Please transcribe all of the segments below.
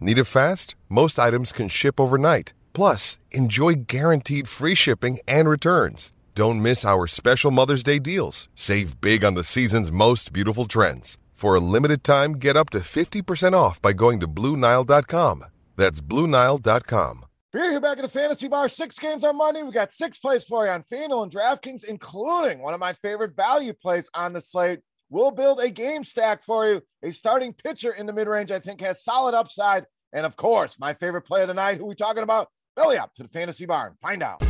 Need it fast? Most items can ship overnight. Plus, enjoy guaranteed free shipping and returns. Don't miss our special Mother's Day deals. Save big on the season's most beautiful trends. For a limited time, get up to 50% off by going to Bluenile.com. That's Bluenile.com. Beer here back at the Fantasy Bar. Six games on Monday. We got six plays for you on FanDuel and DraftKings, including one of my favorite value plays on the slate. We'll build a game stack for you. A starting pitcher in the mid range, I think, has solid upside. And of course, my favorite play of the night. Who we talking about? Belly up to the Fantasy Bar and find out.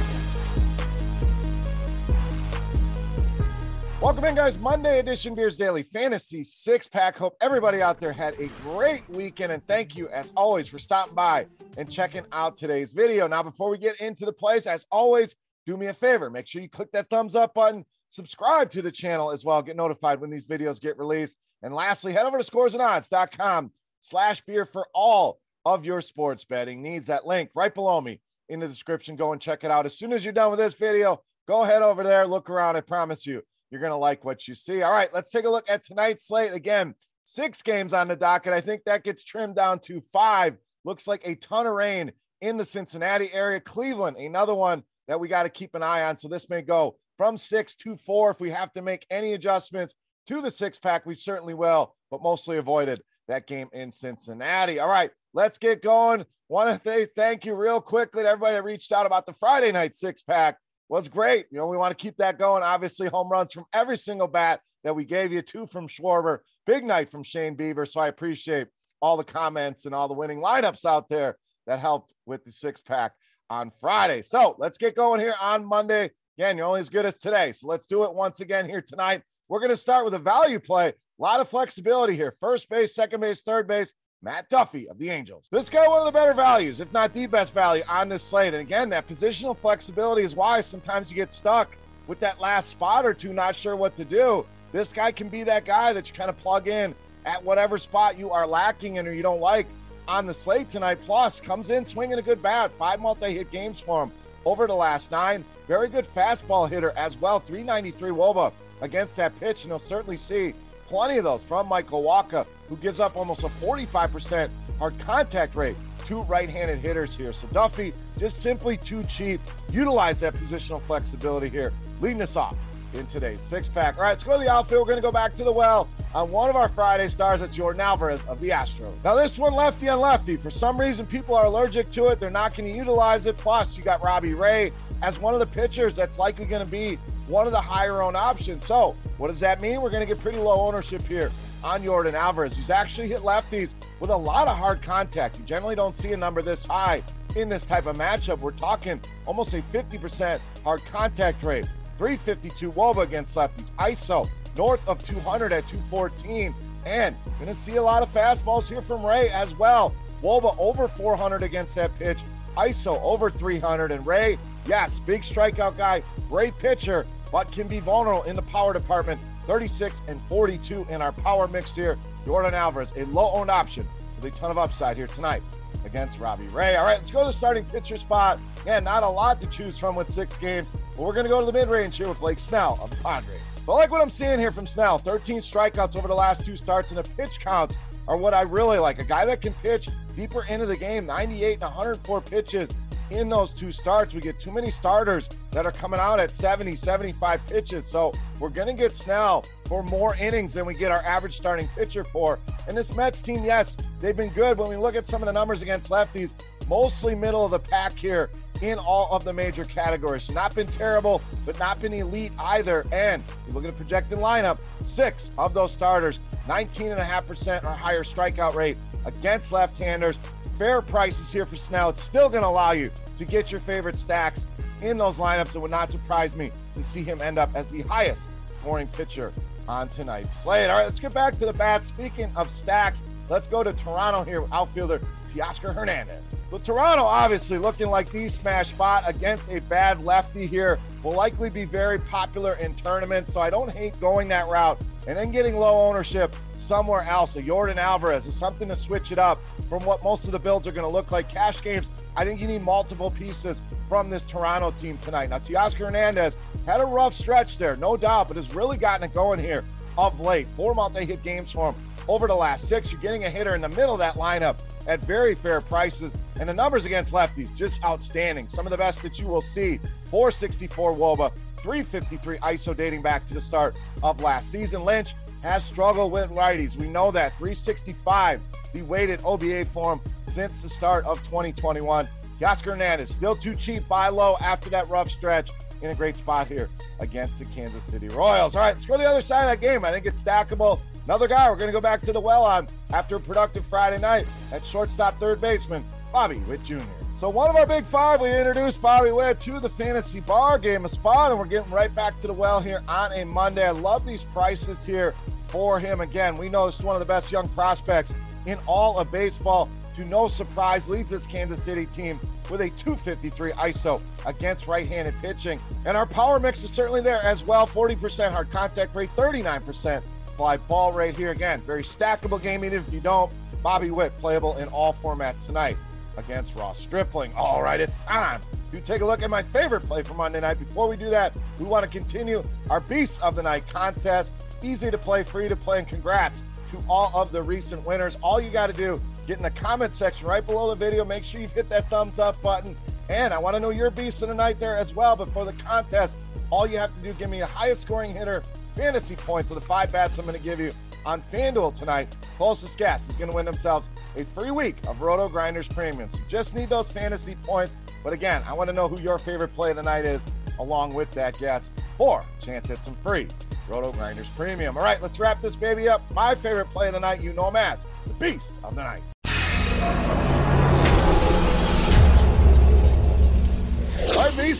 Welcome in, guys. Monday edition Beers Daily Fantasy Six Pack. Hope everybody out there had a great weekend. And thank you, as always, for stopping by and checking out today's video. Now, before we get into the plays, as always, do me a favor. Make sure you click that thumbs up button, subscribe to the channel as well, get notified when these videos get released. And lastly, head over to scoresandodds.com slash beer for all of your sports betting needs. That link right below me in the description. Go and check it out. As soon as you're done with this video, go ahead over there, look around. I promise you, you're going to like what you see. All right, let's take a look at tonight's slate. Again, six games on the docket. I think that gets trimmed down to five. Looks like a ton of rain in the Cincinnati area. Cleveland, another one that we got to keep an eye on. So this may go from six to four. If we have to make any adjustments to the six pack, we certainly will, but mostly avoided that game in Cincinnati. All right, let's get going. Want to say thank you real quickly to everybody that reached out about the Friday night six pack was great. You know, we want to keep that going. Obviously, home runs from every single bat that we gave you, two from Schwarber, big night from Shane Bieber. So I appreciate all the comments and all the winning lineups out there that helped with the six pack on Friday. So let's get going here on Monday. Again, you're only as good as today. So let's do it once again here tonight. We're going to start with a value play. A lot of flexibility here. First base, second base, third base. Matt Duffy of the Angels. This guy, one of the better values, if not the best value on this slate. And again, that positional flexibility is why sometimes you get stuck with that last spot or two, not sure what to do. This guy can be that guy that you kind of plug in at whatever spot you are lacking in or you don't like on the slate tonight. Plus, comes in swinging a good bat. Five multi hit games for him over the last nine. Very good fastball hitter as well. 393 Woba against that pitch. And you'll certainly see plenty of those from Michael Wacha, who gives up almost a 45% hard contact rate to right-handed hitters here. So Duffy just simply too cheap. Utilize that positional flexibility here, leading us off in today's six pack. All right, let's go to the outfield. We're going to go back to the well on one of our Friday stars. That's Yordan Alvarez of the Astros. Now, this one lefty on lefty. For some reason, people are allergic to it. They're not going to utilize it. Plus, you got Robbie Ray as one of the pitchers that's likely going to be one of the higher owned options. So, what does that mean? We're going to get pretty low ownership here on Yordan Alvarez, who's actually hit lefties with a lot of hard contact. You generally don't see a number this high in this type of matchup. We're talking almost a 50% hard contact rate. 352 Woba against lefties. ISO north of 200 at 214. And going to see a lot of fastballs here from Ray as well. Woba over 400 against that pitch. ISO over 300. And Ray, yes, big strikeout guy, great pitcher, but can be vulnerable in the power department. 36 and 42 in our power mix here. Yordan Alvarez, a low owned option with a ton of upside here tonight against Robbie Ray. All right, let's go to the starting pitcher spot. Yeah, not a lot to choose from with six games, but we're going to go to the mid range here with Blake Snell of the Padres. I like what I'm seeing here from Snell. 13 strikeouts over the last two starts, and the pitch counts are what I really like. A guy that can pitch deeper into the game, 98 and 104 pitches in those two starts. We get too many starters that are coming out at 70, 75 pitches. So we're going to get Snell for more innings than we get our average starting pitcher for. And this Mets team, yes, they've been good. When we look at some of the numbers against lefties, mostly middle of the pack here in all of the major categories. Not been terrible, but not been elite either. And you look at the projected lineup, six of those starters, 19.5% or higher strikeout rate against left handers fair prices here for Snell. It's still going to allow you to get your favorite stacks in those lineups. It would not surprise me to see him end up as the highest scoring pitcher on tonight's slate. All right, let's get back to the bat. Speaking of stacks, let's go to Toronto here, with outfielder Teoscar Hernandez. So Toronto obviously looking like the smash spot against a bad lefty here will likely be very popular in tournaments. So I don't hate going that route and then getting low ownership somewhere else. A Yordan Alvarez is something to switch it up from what most of the builds are going to look like. Cash games, I think you need multiple pieces from this Toronto team tonight. Now, Teoscar Hernandez had a rough stretch there, no doubt, but has really gotten it going here of late. Four multi hit games for him over the last six. You're getting a hitter in the middle of that lineup at very fair prices. And the numbers against lefties, just outstanding. Some of the best that you will see 464 Woba, 353 ISO dating back to the start of last season. Lynch has struggled with righties. We know that. 365, the weighted OBA form since the start of 2021. Oscar Hernandez still too cheap, buy low after that rough stretch in a great spot here against the Kansas City Royals. All right, let's go to the other side of that game. I think it's stackable. Another guy we're going to go back to the well on after a productive Friday night at shortstop third baseman, Bobby Witt Jr. So one of our big five, we introduced Bobby Witt to the fantasy bar game, a spot, and we're getting right back to the well here on a Monday. I love these prices here for him. Again, we know this is one of the best young prospects in all of baseball. To no surprise, leads this Kansas City team with a 253 ISO against right-handed pitching. And our power mix is certainly there as well. 40% hard contact rate, 39% fly ball right here. Again, very stackable game, even if you don't. Bobby Witt playable in all formats tonight against Ross Stripling. All right, it's time to take a look at my favorite play for Monday night. Before we do that, we want to continue our Beast of the Night contest. Easy to play, free to play, and congrats to all of the recent winners. All you got to do, get in the comment section right below the video. Make sure you hit that thumbs up button. And I want to know your Beast of the Night there as well. But for the contest, all you have to do, give me a highest scoring hitter fantasy points of the five bats I'm going to give you on FanDuel tonight. Closest guest is going to win themselves a free week of RotoGrinders premiums. You just need those fantasy points. But again, I want to know who your favorite play of the night is along with that guest for chance at some free RotoGrinders premium. All right, let's wrap this baby up. My favorite play of the night, you know as the Beast of the Night.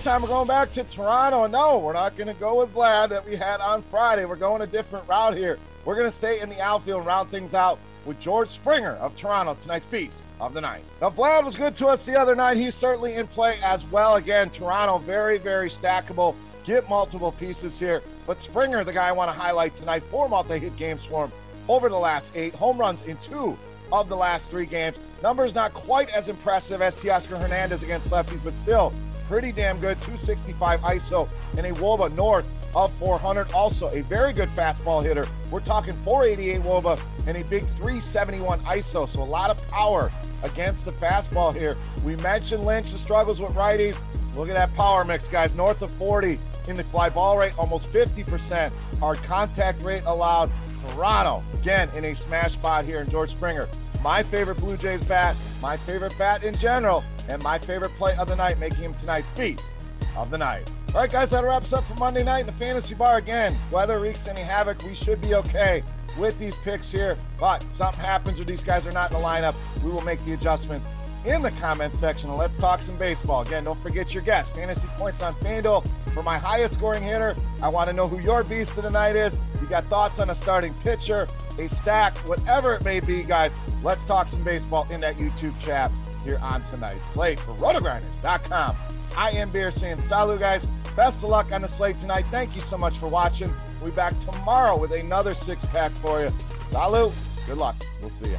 Beast time. We're going back to Toronto. No, we're not going to go with Vlad that we had on Friday. We're going a different route here. We're going to stay in the outfield and round things out with George Springer of Toronto, tonight's Beast of the Night. Now, Vlad was good to us the other night. He's certainly in play as well. Again, Toronto, very, very stackable. Get multiple pieces here. But Springer, the guy I want to highlight tonight, four multi hit games for him over the last eight, home runs in two of the last three games. Numbers not quite as impressive as Teoscar Hernandez against lefties, but still pretty damn good. 265 ISO and a Woba north of 400. Also, a very good fastball hitter. We're talking 488 Woba and a big 371 ISO. So, a lot of power against the fastball here. We mentioned Lynch, the struggles with righties. Look at that power mix, guys. North of 40 in the fly ball rate, almost 50%. Hard contact rate allowed. Toronto, again, in a smash spot here in George Springer. My favorite Blue Jays bat, my favorite bat in general, and my favorite play of the night, making him tonight's beast of the night. All right, guys, that wraps up for Monday night in the fantasy bar again. Weather wreaks any havoc. We should be okay with these picks here, but something happens or these guys are not in the lineup. We will make the adjustments in the comment section. Let's talk some baseball. Again, don't forget your guess. Fantasy points on FanDuel for my highest scoring hitter. I want to know who your beast of the night is. You got thoughts on a starting pitcher, a stack, whatever it may be, guys. Let's talk some baseball in that YouTube chat here on tonight's slate for rotogrinders.com. I am Beer saying salut, guys. Best of luck on the slate tonight. Thank you so much for watching. We'll be back tomorrow with another six pack for you. Salut. Good luck. We'll see you.